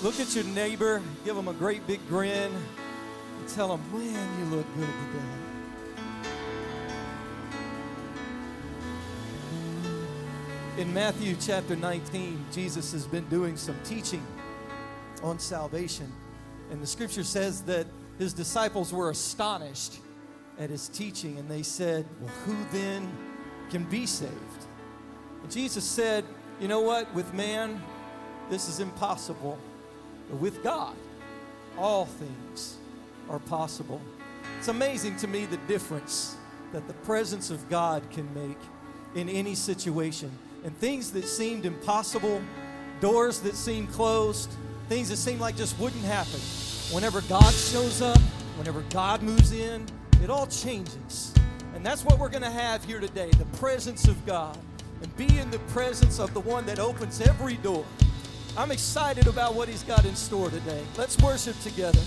Look at your neighbor, give him a great big grin, and tell him, man, you look good today. In Matthew chapter 19, Jesus has been doing some teaching on salvation. And the scripture says that his disciples were astonished at his teaching, and they said, Well, who then can be saved? And Jesus said, You know what? With man, this is impossible. With God, all things are possible. It's amazing to me the difference that the presence of God can make in any situation. And things that seemed impossible, doors that seemed closed, things that seemed like just wouldn't happen. Whenever God shows up, whenever God moves in, it all changes. And that's what we're going to have here today the presence of God. And be in the presence of the one that opens every door. I'm excited about what He's got in store today. Let's worship together.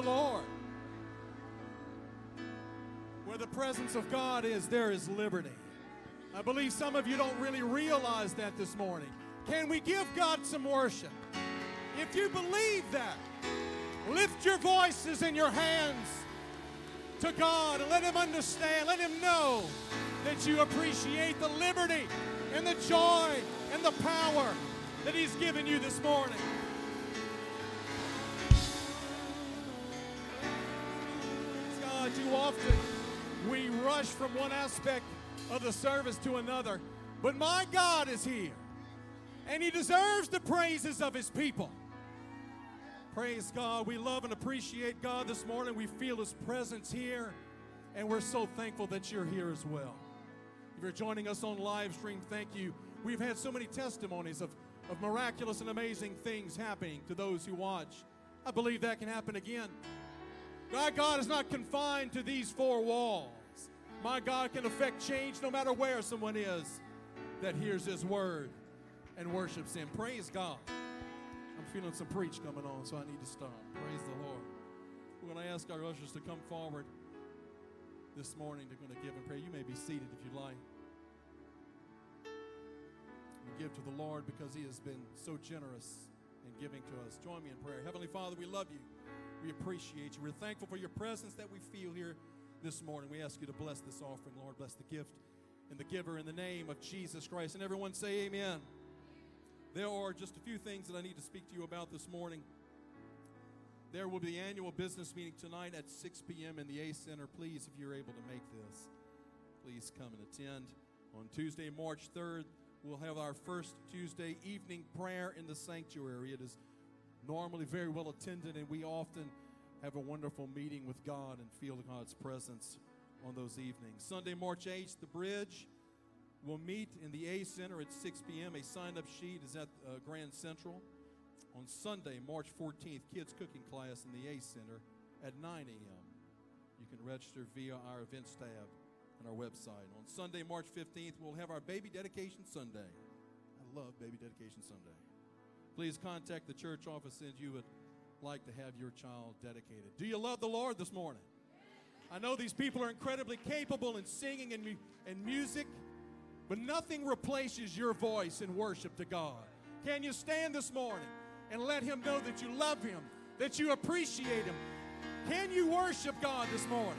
Lord. Where the presence of God is, there is liberty. I believe some of you don't really realize that this morning. Can we give God some worship? If you believe that, lift your voices and your hands to God and let Him understand, let Him know that you appreciate the liberty and the joy and the power that He's given you this morning. Too often we rush from one aspect of the service to another, but my God is here, and He deserves the praises of His people. Praise God. We love and appreciate God this morning. We feel His presence here, and we're so thankful that you're here as well. If you're joining us on live stream, thank you. We've had so many testimonies of, of miraculous and amazing things happening to those who watch. I believe that can happen again. My God is not confined to these four walls. My God can affect change no matter where someone is that hears His word and worships Him. Praise God. I'm feeling some preach coming on, so I need to stop. Praise the Lord. We're going to ask our ushers to come forward this morning. They're going to give and pray. You may be seated if you'd like. We give to the Lord because He has been so generous in giving to us. Join me in prayer. Heavenly Father, we love you. We appreciate you. We're thankful for your presence that we feel here this morning. We ask you to bless this offering, Lord. Bless the gift and the giver in the name of Jesus Christ. And everyone say, Amen. There are just a few things that I need to speak to you about this morning. There will be the annual business meeting tonight at 6 p.m. in the A Center. Please, if you're able to make this, please come and attend. On Tuesday, March 3rd, we'll have our first Tuesday evening prayer in the sanctuary. It is normally very well attended, and we often have a wonderful meeting with God and feel God's presence on those evenings. Sunday, March 8th, the bridge will meet in the A Center at 6 p.m. A sign up sheet is at uh, Grand Central. On Sunday, March 14th, kids cooking class in the A Center at 9 a.m. You can register via our events tab on our website. On Sunday, March 15th, we'll have our baby dedication Sunday. I love baby dedication Sunday please contact the church office if you would like to have your child dedicated. Do you love the Lord this morning? I know these people are incredibly capable in singing and, mu- and music, but nothing replaces your voice in worship to God. Can you stand this morning and let Him know that you love Him, that you appreciate Him? Can you worship God this morning?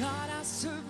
God I serve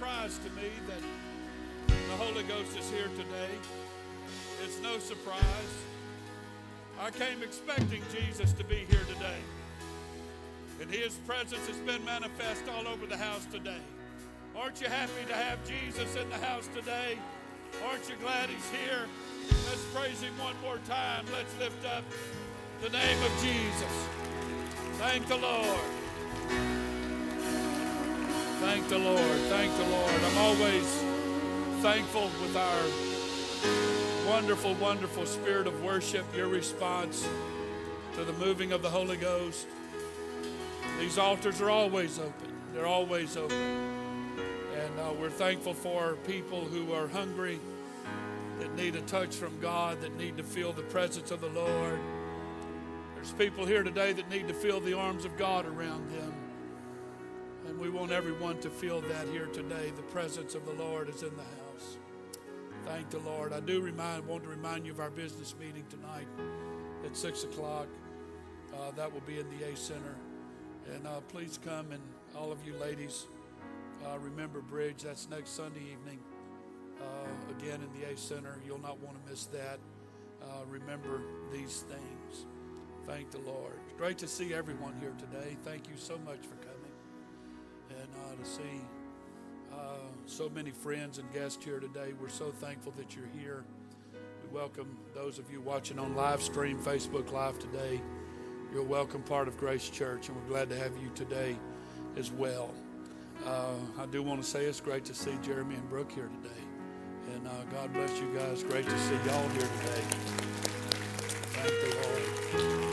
Surprise to me that the Holy Ghost is here today. It's no surprise. I came expecting Jesus to be here today. And his presence has been manifest all over the house today. Aren't you happy to have Jesus in the house today? Aren't you glad he's here? Let's praise him one more time. Let's lift up the name of Jesus. Thank the Lord. Thank the Lord. Thank the Lord. I'm always thankful with our wonderful, wonderful spirit of worship, your response to the moving of the Holy Ghost. These altars are always open. They're always open. And uh, we're thankful for people who are hungry, that need a touch from God, that need to feel the presence of the Lord. There's people here today that need to feel the arms of God around them. And we want everyone to feel that here today. The presence of the Lord is in the house. Thank the Lord. I do remind, want to remind you of our business meeting tonight at 6 o'clock. Uh, that will be in the A Center. And uh, please come, and all of you ladies, uh, remember Bridge. That's next Sunday evening. Uh, again in the A Center. You'll not want to miss that. Uh, remember these things. Thank the Lord. Great to see everyone here today. Thank you so much for coming. To see uh, so many friends and guests here today. We're so thankful that you're here. We welcome those of you watching on live stream, Facebook Live today. You're a welcome part of Grace Church, and we're glad to have you today as well. Uh, I do want to say it's great to see Jeremy and Brooke here today. And uh, God bless you guys. Great to see y'all here today. Thank the Lord.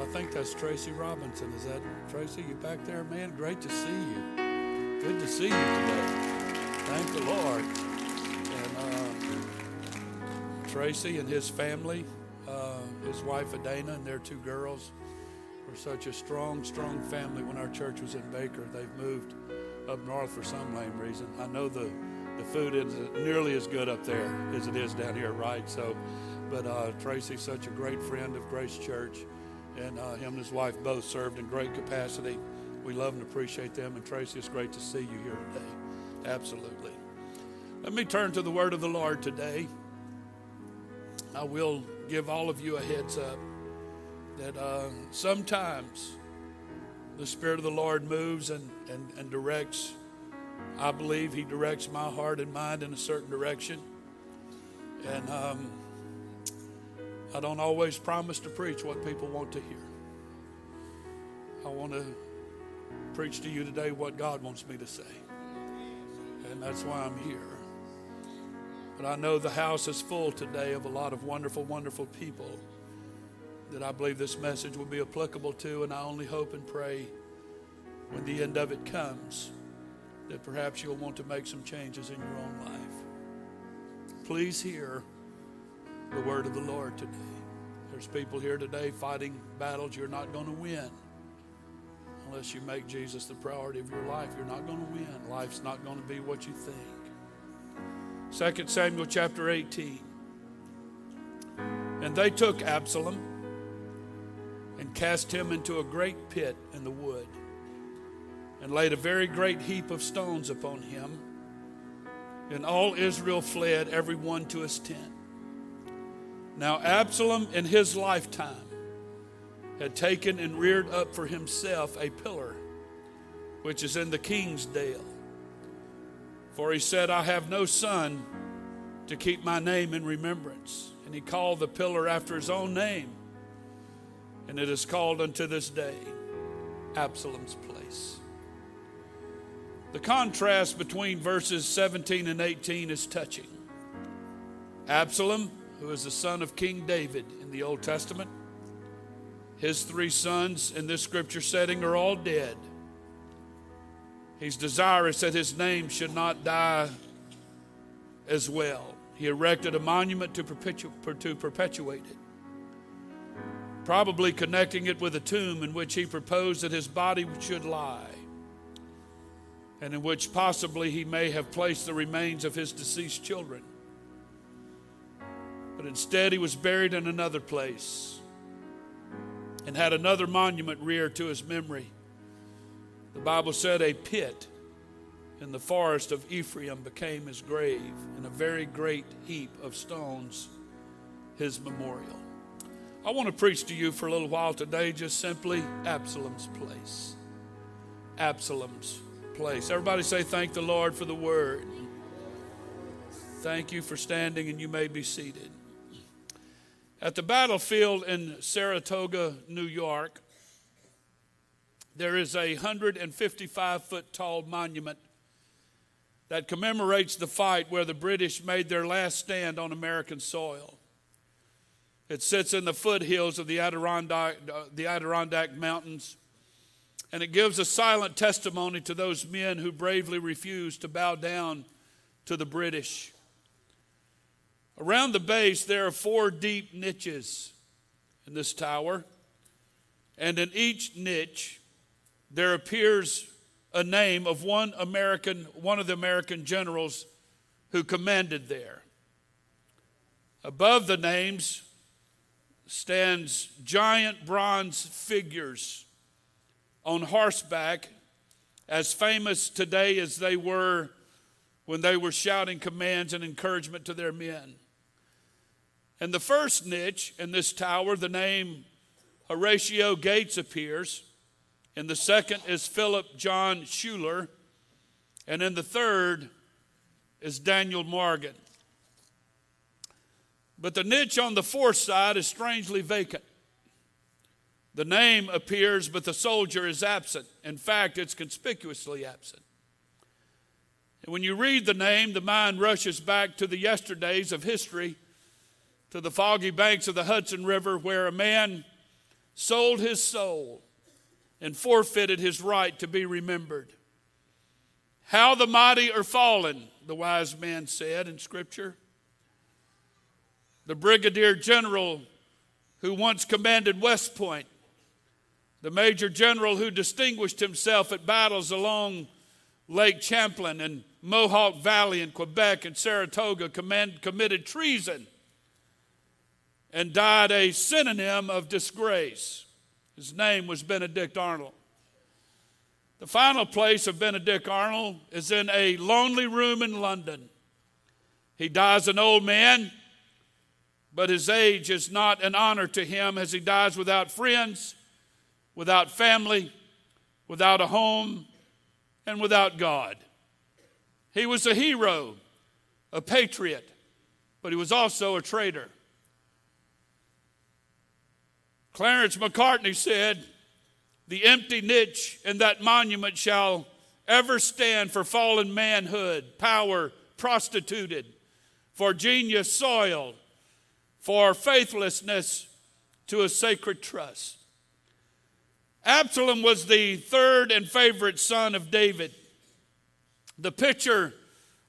I think that's Tracy Robinson. Is that Tracy? You back there, man? Great to see you. Good to see you today. Thank the Lord. And uh, Tracy and his family his wife Adana and their two girls were such a strong, strong family when our church was in Baker. They've moved up north for some lame reason. I know the, the food isn't nearly as good up there as it is down here, right? So, but uh, Tracy's such a great friend of Grace Church, and uh, him and his wife both served in great capacity. We love and appreciate them, and Tracy, it's great to see you here today. Absolutely. Let me turn to the word of the Lord today. I will give all of you a heads up that uh, sometimes the Spirit of the Lord moves and, and, and directs. I believe He directs my heart and mind in a certain direction. And um, I don't always promise to preach what people want to hear. I want to preach to you today what God wants me to say. And that's why I'm here. But I know the house is full today of a lot of wonderful, wonderful people that I believe this message will be applicable to, and I only hope and pray when the end of it comes that perhaps you'll want to make some changes in your own life. Please hear the word of the Lord today. There's people here today fighting battles you're not going to win. Unless you make Jesus the priority of your life, you're not going to win. Life's not going to be what you think. 2 Samuel chapter 18. And they took Absalom and cast him into a great pit in the wood and laid a very great heap of stones upon him. And all Israel fled, every one to his tent. Now, Absalom in his lifetime had taken and reared up for himself a pillar, which is in the king's dale for he said, I have no son to keep my name in remembrance. And he called the pillar after his own name. And it is called unto this day Absalom's place. The contrast between verses 17 and 18 is touching. Absalom, who is the son of King David in the Old Testament, his three sons in this scripture setting are all dead. He's desirous that his name should not die as well. He erected a monument to, perpetu- to perpetuate it, probably connecting it with a tomb in which he proposed that his body should lie, and in which possibly he may have placed the remains of his deceased children. But instead, he was buried in another place and had another monument reared to his memory the Bible said a pit in the forest of Ephraim became his grave, and a very great heap of stones his memorial. I want to preach to you for a little while today, just simply Absalom's place. Absalom's place. Everybody say, Thank the Lord for the word. Thank you for standing, and you may be seated. At the battlefield in Saratoga, New York, there is a 155 foot tall monument that commemorates the fight where the British made their last stand on American soil. It sits in the foothills of the Adirondack, uh, the Adirondack Mountains, and it gives a silent testimony to those men who bravely refused to bow down to the British. Around the base, there are four deep niches in this tower, and in each niche, there appears a name of one American, one of the American generals who commanded there. Above the names stands giant bronze figures on horseback, as famous today as they were when they were shouting commands and encouragement to their men. In the first niche in this tower, the name Horatio Gates appears and the second is Philip John Schuyler. and in the third is Daniel Morgan. But the niche on the fourth side is strangely vacant. The name appears, but the soldier is absent. In fact, it's conspicuously absent. And when you read the name, the mind rushes back to the yesterdays of history, to the foggy banks of the Hudson River, where a man sold his soul and forfeited his right to be remembered. How the mighty are fallen, the wise man said in Scripture. The brigadier general who once commanded West Point, the major general who distinguished himself at battles along Lake Champlain and Mohawk Valley in Quebec and Saratoga, command, committed treason and died a synonym of disgrace. His name was Benedict Arnold. The final place of Benedict Arnold is in a lonely room in London. He dies an old man, but his age is not an honor to him as he dies without friends, without family, without a home, and without God. He was a hero, a patriot, but he was also a traitor. Clarence Macartney said, The empty niche in that monument shall ever stand for fallen manhood, power prostituted, for genius soiled, for faithlessness to a sacred trust. Absalom was the third and favorite son of David. The picture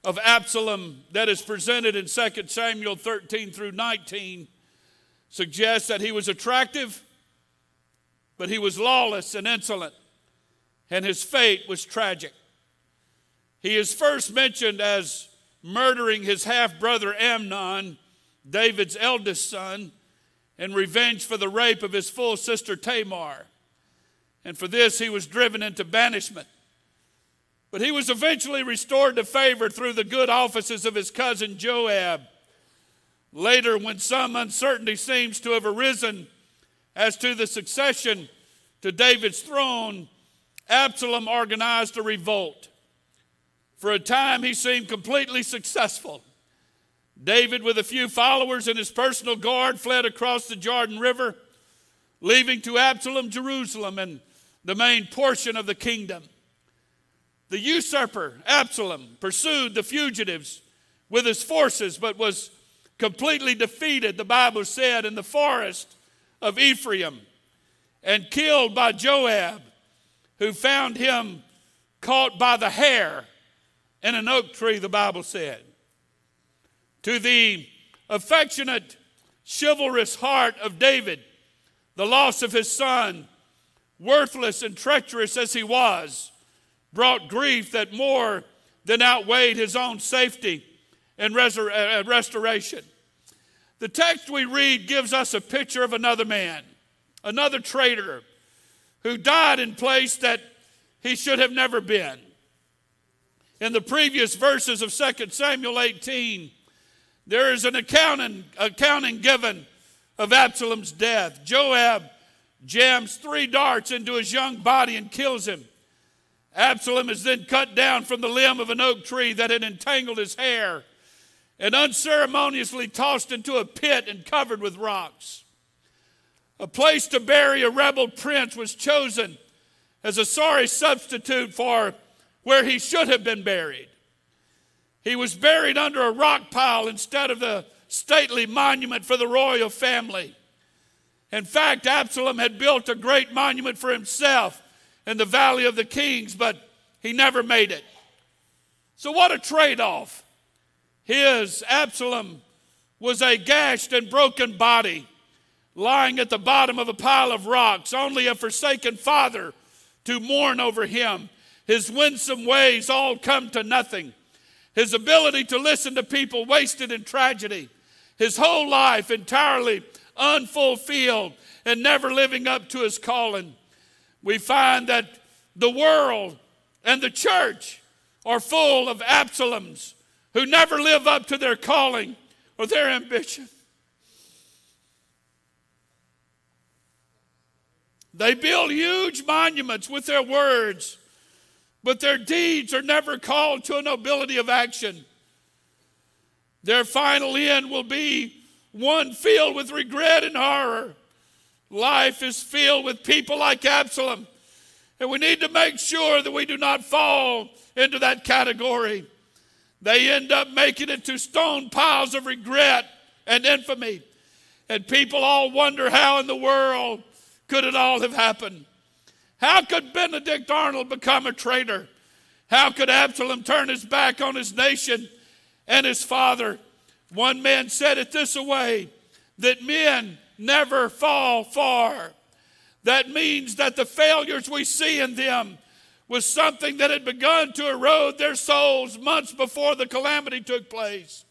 of Absalom that is presented in 2 Samuel 13 through 19 suggests that he was attractive, but he was lawless and insolent, and his fate was tragic. He is first mentioned as murdering his half brother Amnon, David's eldest son, in revenge for the rape of his full sister Tamar. And for this, he was driven into banishment. But he was eventually restored to favor through the good offices of his cousin Joab Later, when some uncertainty seems to have arisen as to the succession to David's throne, Absalom organized a revolt. For a time, he seemed completely successful. David, with a few followers and his personal guard, fled across the Jordan River, leaving to Absalom Jerusalem and the main portion of the kingdom. The usurper, Absalom, pursued the fugitives with his forces, but was completely defeated, the Bible said, in the forest of Ephraim and killed by Joab, who found him caught by the hair in an oak tree, the Bible said. To the affectionate, chivalrous heart of David, the loss of his son, worthless and treacherous as he was, brought grief that more than outweighed his own safety and resur- uh, uh, restoration. The text we read gives us a picture of another man, another traitor, who died in place that he should have never been. in the previous verses of 2 Samuel 18, there is an accounting, accounting given of Absalom's death. Joab jams three darts into his young body and kills him. Absalom is then cut down from the limb of an oak tree that had entangled his hair and unceremoniously tossed into a pit and covered with rocks. A place to bury a rebel prince was chosen as a sorry substitute for where he should have been buried. He was buried under a rock pile instead of the stately monument for the royal family. In fact, Absalom had built a great monument for himself in the Valley of the Kings, but he never made it. So, what a trade off. His, Absalom, was a gashed and broken body lying at the bottom of a pile of rocks, only a forsaken father to mourn over him. His winsome ways all come to nothing. His ability to listen to people wasted in tragedy. His whole life entirely unfulfilled and never living up to his calling. We find that the world and the church are full of Absaloms who never live up to their calling or their ambition. They build huge monuments with their words, but their deeds are never called to a nobility of action. Their final end will be one filled with regret and horror. Life is filled with people like Absalom, and we need to make sure that we do not fall into that category. They end up making it to stone piles of regret and infamy, and people all wonder how in the world could it all have happened? How could Benedict Arnold become a traitor? How could Absalom turn his back on his nation and his father? One man said it this way that men never fall far. That means that the failures we see in them was something that had begun to erode their souls months before the calamity took place.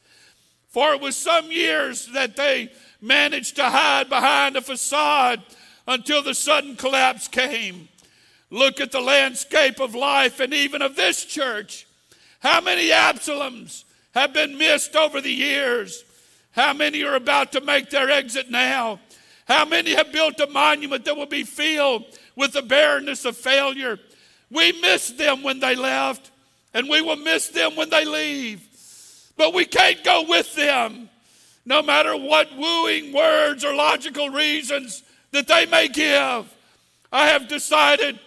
For it was some years that they managed to hide behind a facade until the sudden collapse came. Look at the landscape of life and even of this church. How many Absaloms have been missed over the years? How many are about to make their exit now? How many have built a monument that will be filled with the barrenness of failure? We missed them when they left, and we will miss them when they leave. But we can't go with them. No matter what wooing words or logical reasons that they may give. I have decided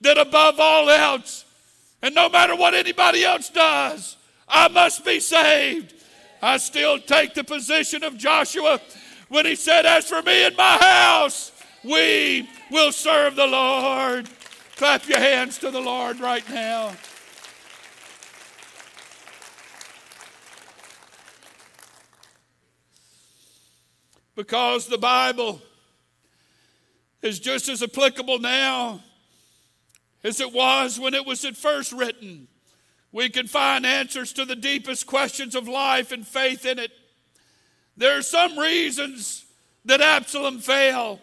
that above all else, and no matter what anybody else does, I must be saved. I still take the position of Joshua when he said, As for me and my house, we will serve the Lord. Clap your hands to the Lord right now. Because the Bible is just as applicable now as it was when it was at first written. We can find answers to the deepest questions of life and faith in it. There are some reasons that Absalom fell,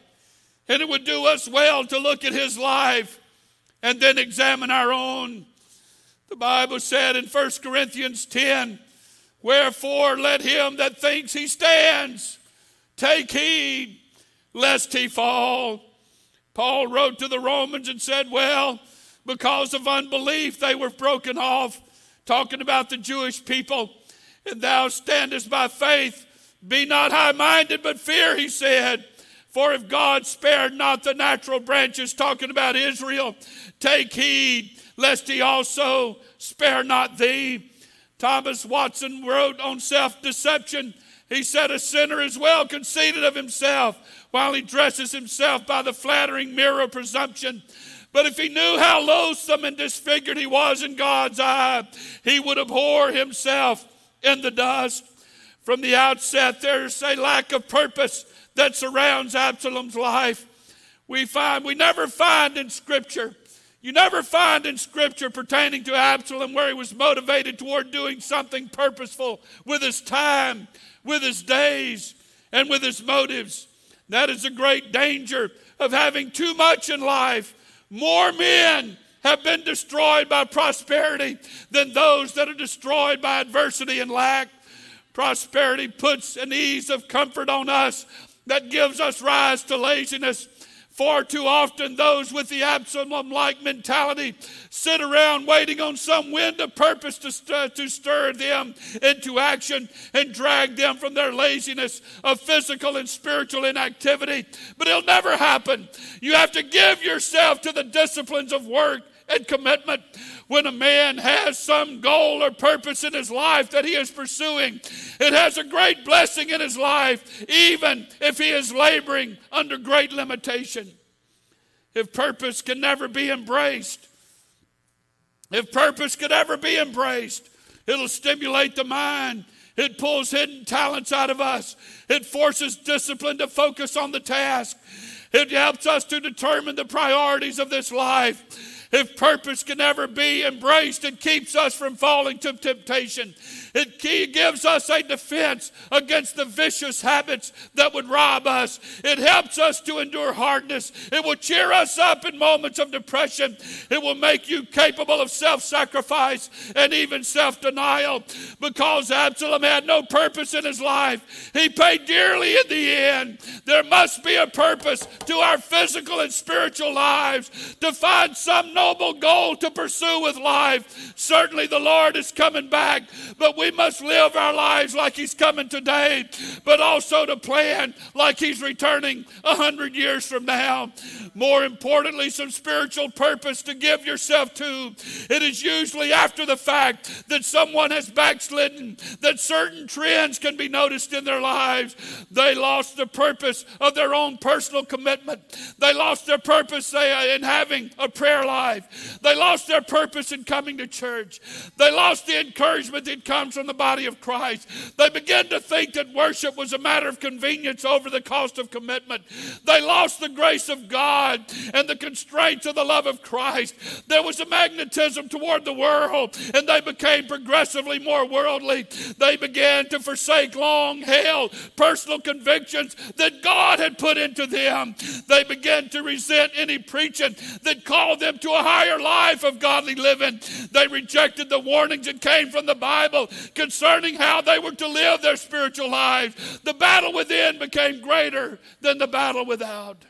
and it would do us well to look at his life and then examine our own. The Bible said in 1 Corinthians 10, Wherefore let him that thinks he stands take heed lest he fall. Paul wrote to the Romans and said, Well, because of unbelief, they were broken off, talking about the Jewish people. And thou standest by faith. Be not high minded, but fear, he said. For if God spared not the natural branches, talking about Israel, take heed lest he also spare not thee. Thomas Watson wrote on self deception. He said, A sinner is well conceited of himself while he dresses himself by the flattering mirror of presumption. But if he knew how loathsome and disfigured he was in God's eye, he would abhor himself in the dust. From the outset, there's a lack of purpose that surrounds Absalom's life. We find, we never find in Scripture, you never find in Scripture pertaining to Absalom where he was motivated toward doing something purposeful with his time, with his days, and with his motives. That is a great danger of having too much in life. More men have been destroyed by prosperity than those that are destroyed by adversity and lack. Prosperity puts an ease of comfort on us that gives us rise to laziness. Far too often, those with the Absalom like mentality sit around waiting on some wind of purpose to stir, to stir them into action and drag them from their laziness of physical and spiritual inactivity. But it'll never happen. You have to give yourself to the disciplines of work and commitment. When a man has some goal or purpose in his life that he is pursuing, it has a great blessing in his life, even if he is laboring under great limitation. If purpose can never be embraced, if purpose could ever be embraced, it'll stimulate the mind. It pulls hidden talents out of us. It forces discipline to focus on the task. It helps us to determine the priorities of this life. If purpose can ever be embraced, it keeps us from falling to temptation. It gives us a defense against the vicious habits that would rob us. It helps us to endure hardness. It will cheer us up in moments of depression. It will make you capable of self sacrifice and even self denial. Because Absalom had no purpose in his life, he paid dearly in the end. There must be a purpose to our physical and spiritual lives to find some noble goal to pursue with life. Certainly, the Lord is coming back, but we must live our lives like He's coming today, but also to plan like He's returning a hundred years from now. More importantly, some spiritual purpose to give yourself to. It is usually after the fact that someone has backslidden, that certain trends can be noticed in their lives. They lost the purpose of their own personal commitment. They lost their purpose in having a prayer life. They lost their purpose in coming to church. They lost the encouragement that from the body of Christ. They began to think that worship was a matter of convenience over the cost of commitment. They lost the grace of God and the constraints of the love of Christ. There was a magnetism toward the world, and they became progressively more worldly. They began to forsake long held personal convictions that God had put into them. They began to resent any preaching that called them to a higher life of godly living. They rejected the warnings that came from the Bible concerning how they were to live their spiritual lives. The battle within became greater than the battle without.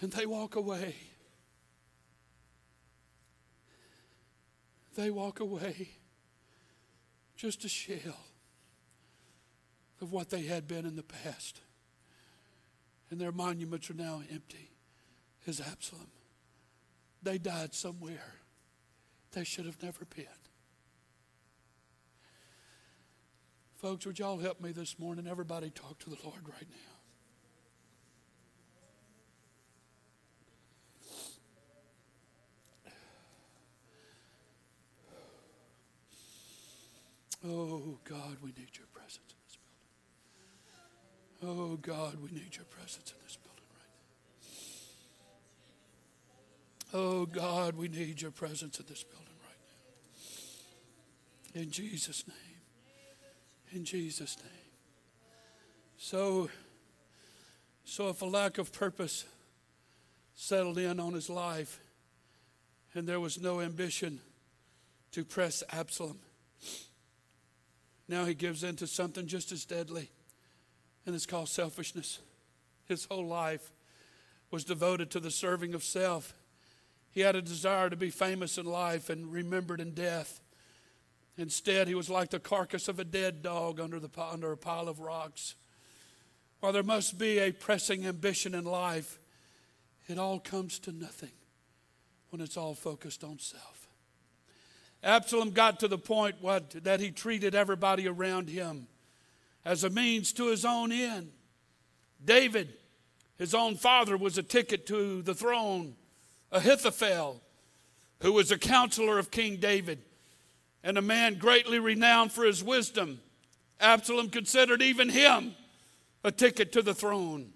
And they walk away. They walk away just a shell of what they had been in the past. And their monuments are now empty as Absalom. They died somewhere they should have never been. Folks, would y'all help me this morning? Everybody talk to the Lord right now. Oh, God, we need your presence in this building. Oh, God, we need your presence in this building. Oh, God, we need your presence in this building right now. In Jesus' name. In Jesus' name. So, so if a lack of purpose settled in on his life and there was no ambition to press Absalom, now he gives in to something just as deadly, and it's called selfishness. His whole life was devoted to the serving of self he had a desire to be famous in life and remembered in death. Instead, he was like the carcass of a dead dog under, the, under a pile of rocks. While there must be a pressing ambition in life, it all comes to nothing when it's all focused on self. Absalom got to the point what, that he treated everybody around him as a means to his own end. David, his own father, was a ticket to the throne. Ahithophel, who was a counselor of King David and a man greatly renowned for his wisdom. Absalom considered even him a ticket to the throne.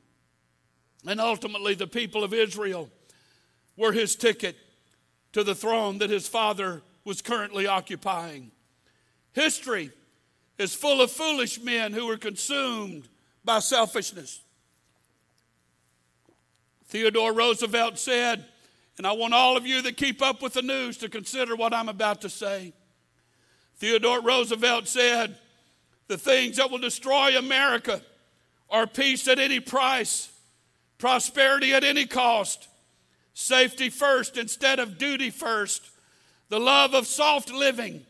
And ultimately, the people of Israel were his ticket to the throne that his father was currently occupying. History is full of foolish men who were consumed by selfishness. Theodore Roosevelt said, and I want all of you that keep up with the news to consider what I'm about to say. Theodore Roosevelt said, The things that will destroy America are peace at any price, prosperity at any cost, safety first instead of duty first, the love of soft living,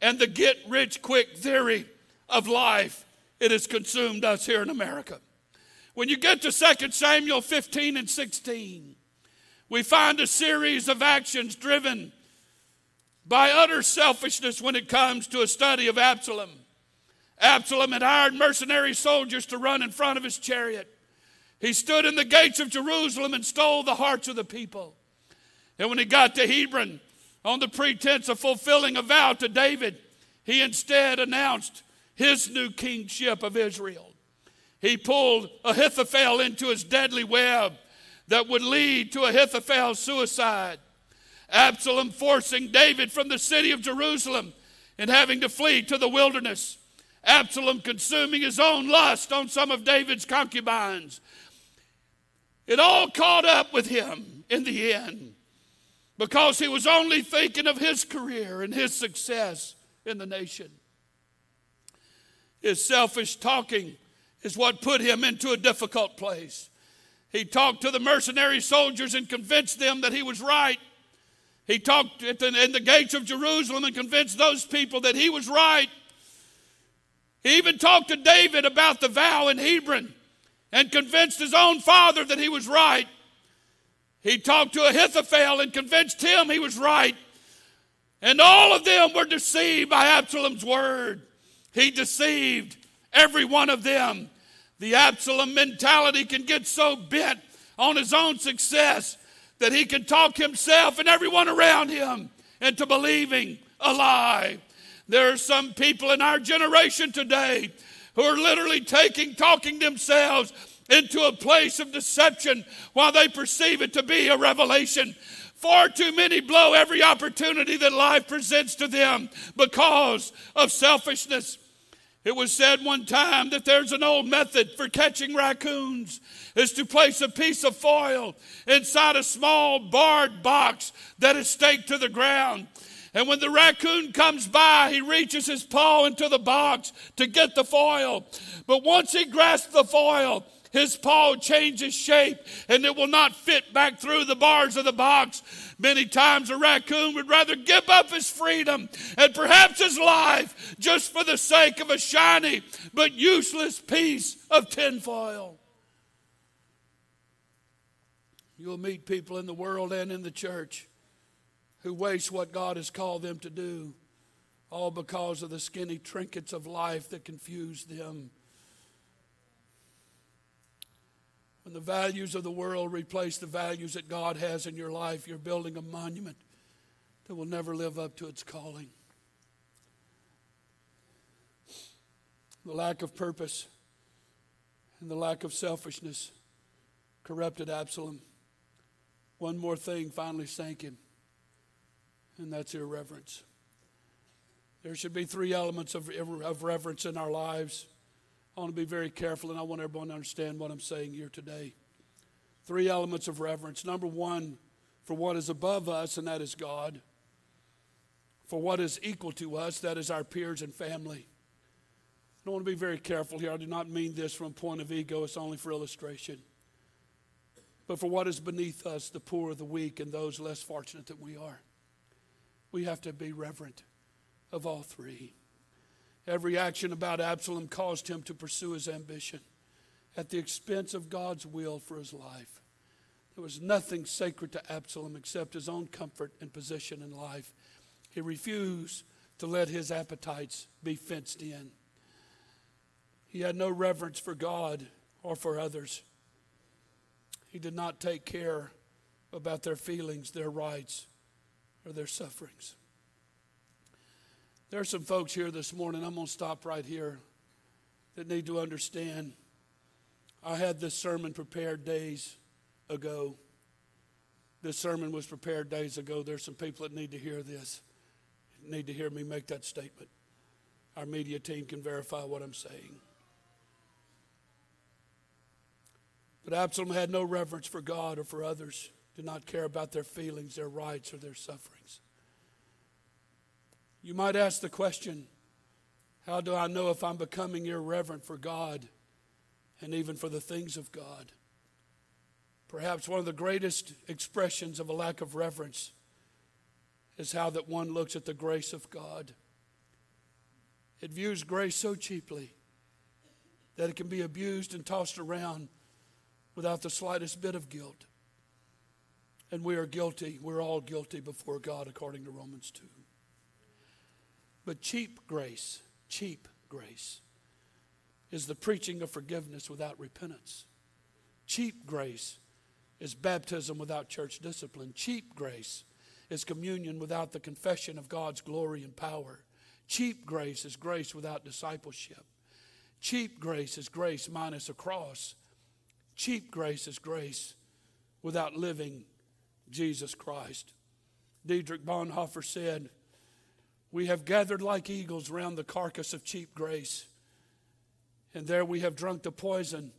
and the get rich quick theory of life. It has consumed us here in America. When you get to 2 Samuel 15 and 16, we find a series of actions driven by utter selfishness when it comes to a study of Absalom. Absalom had hired mercenary soldiers to run in front of his chariot. He stood in the gates of Jerusalem and stole the hearts of the people. And when he got to Hebron, on the pretense of fulfilling a vow to David, he instead announced his new kingship of Israel. He pulled Ahithophel into his deadly web that would lead to Ahithophel's suicide. Absalom forcing David from the city of Jerusalem and having to flee to the wilderness. Absalom consuming his own lust on some of David's concubines. It all caught up with him in the end because he was only thinking of his career and his success in the nation. His selfish talking is what put him into a difficult place. He talked to the mercenary soldiers and convinced them that he was right. He talked the, in the gates of Jerusalem and convinced those people that he was right. He even talked to David about the vow in Hebron and convinced his own father that he was right. He talked to Ahithophel and convinced him he was right. And all of them were deceived by Absalom's word. He deceived every one of them. The Absalom mentality can get so bent on his own success that he can talk himself and everyone around him into believing a lie. There are some people in our generation today who are literally taking, talking themselves into a place of deception while they perceive it to be a revelation. Far too many blow every opportunity that life presents to them because of selfishness. It was said one time that there's an old method for catching raccoons is to place a piece of foil inside a small barred box that is staked to the ground. And when the raccoon comes by, he reaches his paw into the box to get the foil. But once he grasps the foil, his paw changes shape and it will not fit back through the bars of the box. Many times a raccoon would rather give up his freedom and perhaps his life just for the sake of a shiny but useless piece of tinfoil. You'll meet people in the world and in the church who waste what God has called them to do, all because of the skinny trinkets of life that confuse them. When the values of the world replace the values that God has in your life, you're building a monument that will never live up to its calling. The lack of purpose and the lack of selfishness corrupted Absalom. One more thing finally sank him, and that's irreverence. There should be three elements of, of reverence in our lives. I want to be very careful, and I want everyone to understand what I'm saying here today. Three elements of reverence. Number one, for what is above us, and that is God. For what is equal to us, that is our peers and family. I want to be very careful here. I do not mean this from a point of ego, it's only for illustration. But for what is beneath us, the poor, the weak, and those less fortunate than we are, we have to be reverent of all three. Every action about Absalom caused him to pursue his ambition at the expense of God's will for his life. There was nothing sacred to Absalom except his own comfort and position in life. He refused to let his appetites be fenced in. He had no reverence for God or for others. He did not take care about their feelings, their rights, or their sufferings. There are some folks here this morning, I'm going to stop right here, that need to understand. I had this sermon prepared days ago. This sermon was prepared days ago. There's some people that need to hear this, need to hear me make that statement. Our media team can verify what I'm saying. But Absalom had no reverence for God or for others, did not care about their feelings, their rights, or their sufferings. You might ask the question how do I know if I'm becoming irreverent for God and even for the things of God? Perhaps one of the greatest expressions of a lack of reverence is how that one looks at the grace of God. It views grace so cheaply that it can be abused and tossed around without the slightest bit of guilt. And we are guilty. We're all guilty before God, according to Romans 2. But cheap grace, cheap grace, is the preaching of forgiveness without repentance. Cheap grace is baptism without church discipline. Cheap grace is communion without the confession of God's glory and power. Cheap grace is grace without discipleship. Cheap grace is grace minus a cross. Cheap grace is grace without living Jesus Christ. Dietrich Bonhoeffer said, We have gathered like eagles round the carcass of cheap grace, and there we have drunk the poison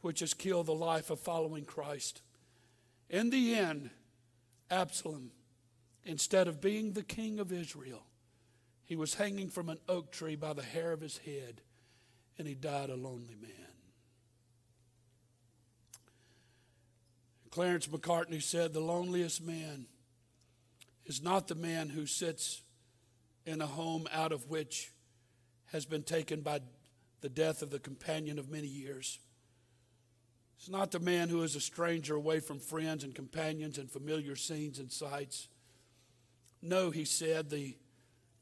which has killed the life of following Christ. In the end, Absalom, instead of being the king of Israel, he was hanging from an oak tree by the hair of his head, and he died a lonely man. Clarence Macartney said, The loneliest man is not the man who sits in a home out of which has been taken by the death of the companion of many years. It's not the man who is a stranger away from friends and companions and familiar scenes and sights. No, he said, the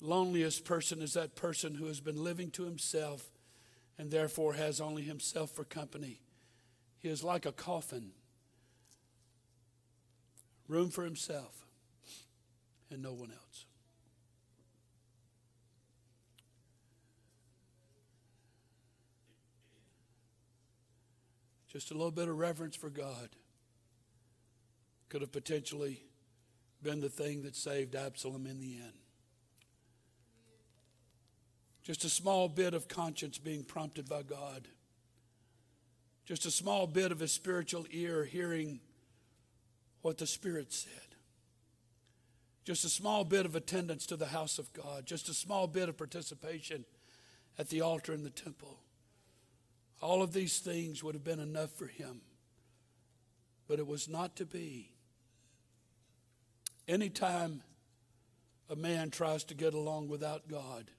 loneliest person is that person who has been living to himself and therefore has only himself for company. He is like a coffin, room for himself and no one else. Just a little bit of reverence for God could have potentially been the thing that saved Absalom in the end. Just a small bit of conscience being prompted by God. Just a small bit of his spiritual ear hearing what the Spirit said. Just a small bit of attendance to the house of God. Just a small bit of participation at the altar in the temple. All of these things would have been enough for him, but it was not to be. Anytime a man tries to get along without God,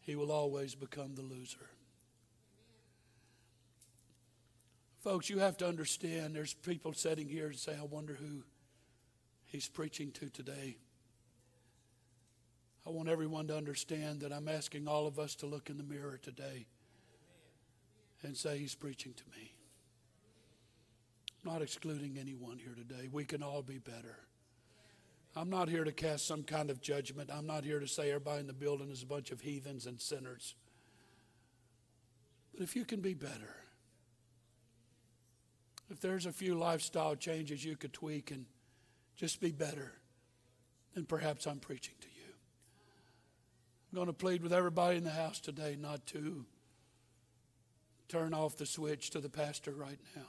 he will always become the loser. Folks, you have to understand there's people sitting here and say, I wonder who he's preaching to today. I want everyone to understand that I'm asking all of us to look in the mirror today and say, He's preaching to me. I'm not excluding anyone here today. We can all be better. I'm not here to cast some kind of judgment. I'm not here to say everybody in the building is a bunch of heathens and sinners. But if you can be better, if there's a few lifestyle changes you could tweak and just be better, then perhaps I'm preaching to you. I'm going to plead with everybody in the house today not to turn off the switch to the pastor right now.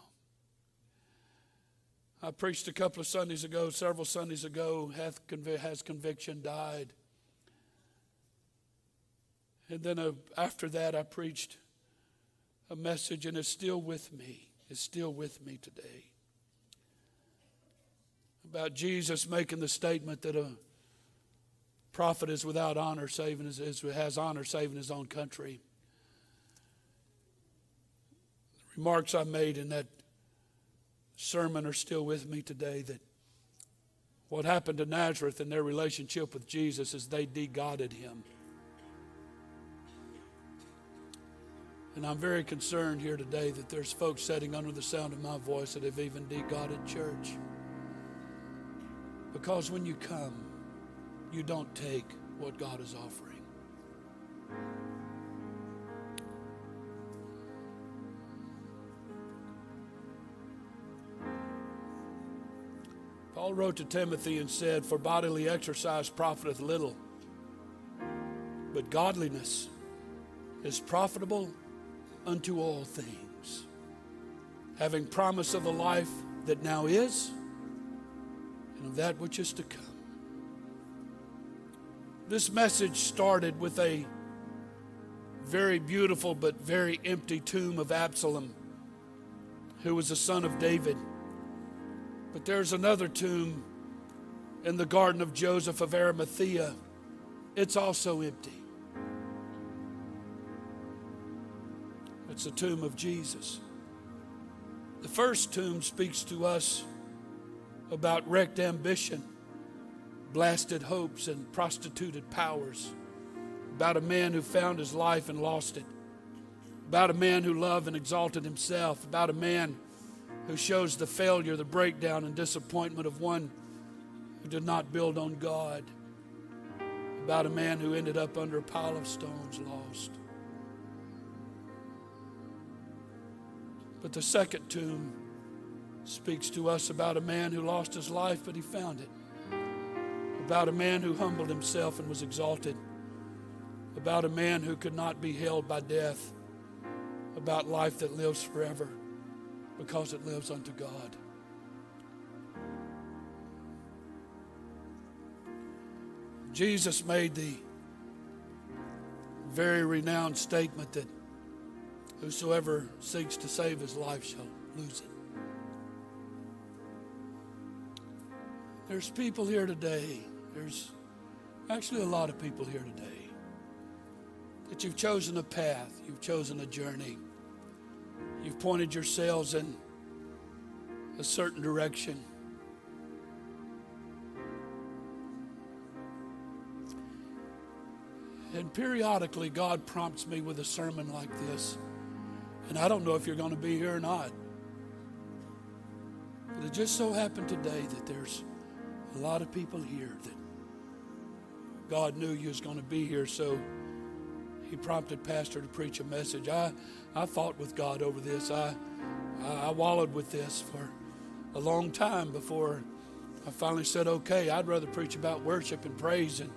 I preached a couple of Sundays ago, several Sundays ago, has conviction died? And then uh, after that, I preached a message, and it's still with me. It's still with me today. About Jesus making the statement that a prophet is without honor, saving his, has honor, saving his own country. Remarks I made in that sermon are still with me today that what happened to Nazareth in their relationship with Jesus is they de-godded him. And I'm very concerned here today that there's folks sitting under the sound of my voice that have even de-godded church. Because when you come, you don't take what God is offering. Paul wrote to Timothy and said, For bodily exercise profiteth little, but godliness is profitable unto all things. having promise of the life that now is and of that which is to come. This message started with a very beautiful but very empty tomb of Absalom, who was the son of David. But there's another tomb in the garden of Joseph of Arimathea. It's also empty. It's the tomb of Jesus. The first tomb speaks to us about wrecked ambition, blasted hopes, and prostituted powers, about a man who found his life and lost it, about a man who loved and exalted himself, about a man who shows the failure, the breakdown, and disappointment of one who did not build on God, about a man who ended up under a pile of stones lost. But the second tomb speaks to us about a man who lost his life, but he found it. About a man who humbled himself and was exalted. About a man who could not be held by death. About life that lives forever because it lives unto God. Jesus made the very renowned statement that Whosoever seeks to save his life shall lose it. There's people here today, there's actually a lot of people here today, that you've chosen a path, you've chosen a journey, you've pointed yourselves in a certain direction. And periodically, God prompts me with a sermon like this. And I don't know if you're going to be here or not. But it just so happened today that there's a lot of people here that God knew you was going to be here, so he prompted pastor to preach a message. I, I fought with God over this. I, I, I wallowed with this for a long time before I finally said, okay, I'd rather preach about worship and praise and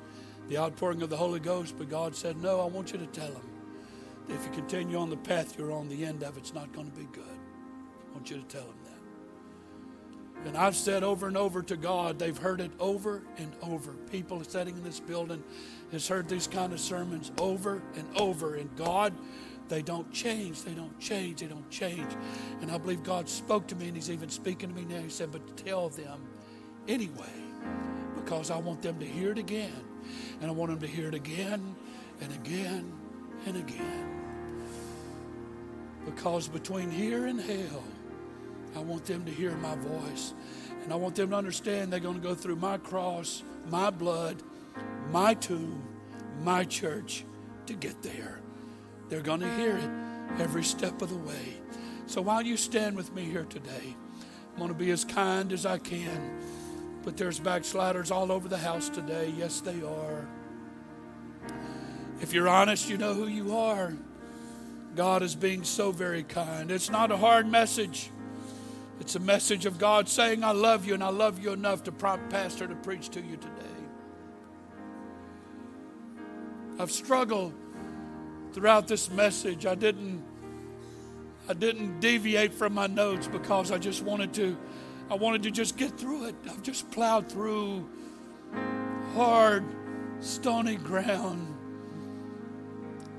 the outpouring of the Holy Ghost. But God said, no, I want you to tell them if you continue on the path you're on, the end of it's not going to be good. I want you to tell them that. And I've said over and over to God, they've heard it over and over. People sitting in this building has heard these kind of sermons over and over. And God, they don't change. They don't change. They don't change. And I believe God spoke to me, and He's even speaking to me now. He said, But tell them anyway, because I want them to hear it again. And I want them to hear it again and again and again. Because between here and hell, I want them to hear my voice. And I want them to understand they're going to go through my cross, my blood, my tomb, my church to get there. They're going to hear it every step of the way. So while you stand with me here today, I'm going to be as kind as I can. But there's backsliders all over the house today. Yes, they are. If you're honest, you know who you are. God is being so very kind. It's not a hard message. It's a message of God saying, I love you and I love you enough to prompt Pastor to preach to you today. I've struggled throughout this message. I didn't I didn't deviate from my notes because I just wanted to I wanted to just get through it. I've just plowed through hard, stony ground.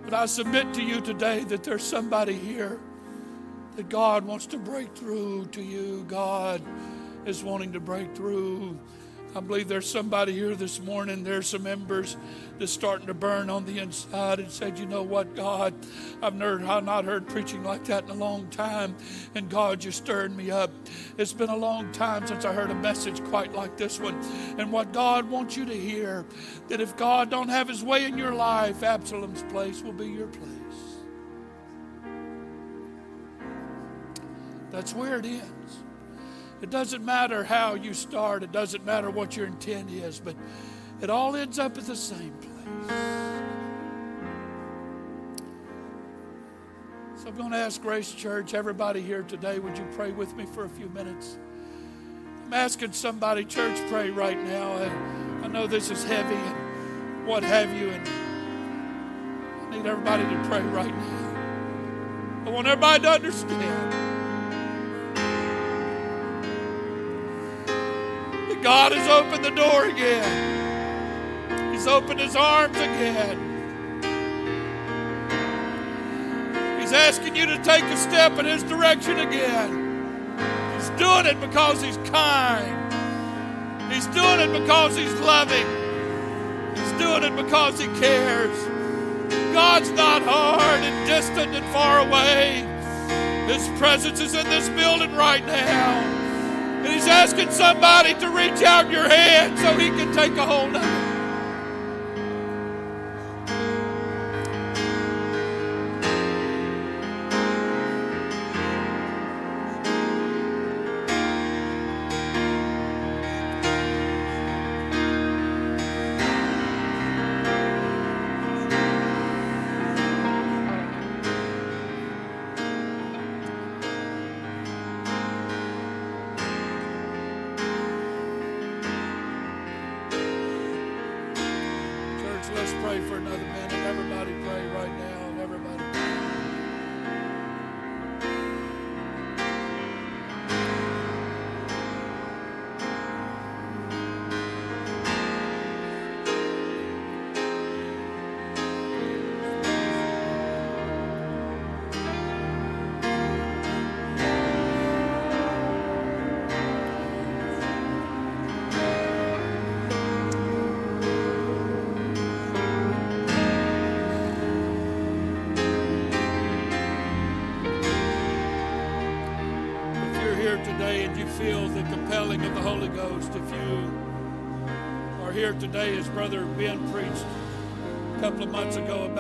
But I submit to you today that there's somebody here that God wants to break through to you. God is wanting to break through. I believe there's somebody here this morning, there's some embers that's starting to burn on the inside and said, You know what, God, I've heard, I've not heard preaching like that in a long time. And God, you're stirring me up. It's been a long time since I heard a message quite like this one. And what God wants you to hear, that if God don't have his way in your life, Absalom's place will be your place. That's where it ends. It doesn't matter how you start, it doesn't matter what your intent is, but it all ends up at the same place. So I'm going to ask Grace Church, everybody here today, would you pray with me for a few minutes? I'm asking somebody, church, pray right now. I, I know this is heavy and what have you, and I need everybody to pray right now. I want everybody to understand God has opened the door again. He's opened his arms again. He's asking you to take a step in his direction again. He's doing it because he's kind. He's doing it because he's loving. He's doing it because he cares. God's not hard and distant and far away. His presence is in this building right now. And He's asking somebody to reach out your hand so He can take a hold of it.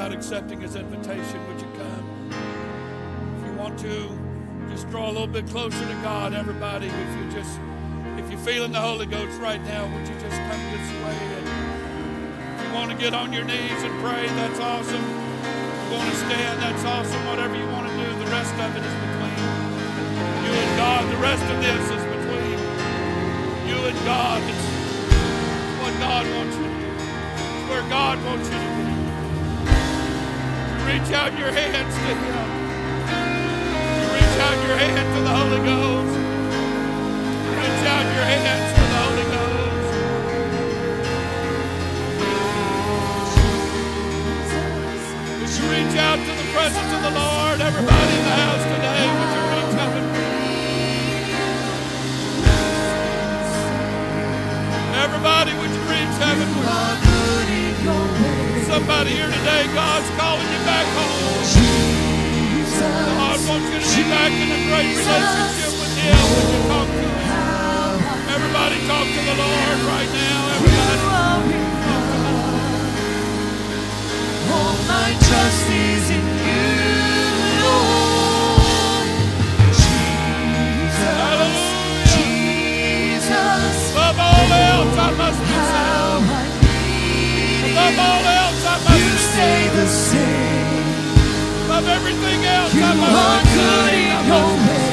About accepting his invitation, would you come? If you want to, just draw a little bit closer to God, everybody. If you just, if you're feeling the Holy Ghost right now, would you just come this way? And if you want to get on your knees and pray, that's awesome. If you want to stand, that's awesome. Whatever you want to do, the rest of it is between you and God. The rest of this is between you and God. It's what God wants you to do. It's where God wants you to be. Reach out your hands to Him. You reach out your hand to the Holy Ghost. Reach out your hands to the Holy Ghost. Would you reach out to the presence of the Lord? Everybody in the house today, would you reach and Everybody, would you reach heavenward? Somebody here today, God's calling you back home. God wants you to be back in a great relationship with Him. Would you talk to Him? Everybody talk to the Lord right now. Everybody. All my trust is in you, Lord. Jesus, Hallelujah. Jesus, Above all else, I must be saved. how I need Above all else, you stay the same. Above everything else, You I are good. In your way.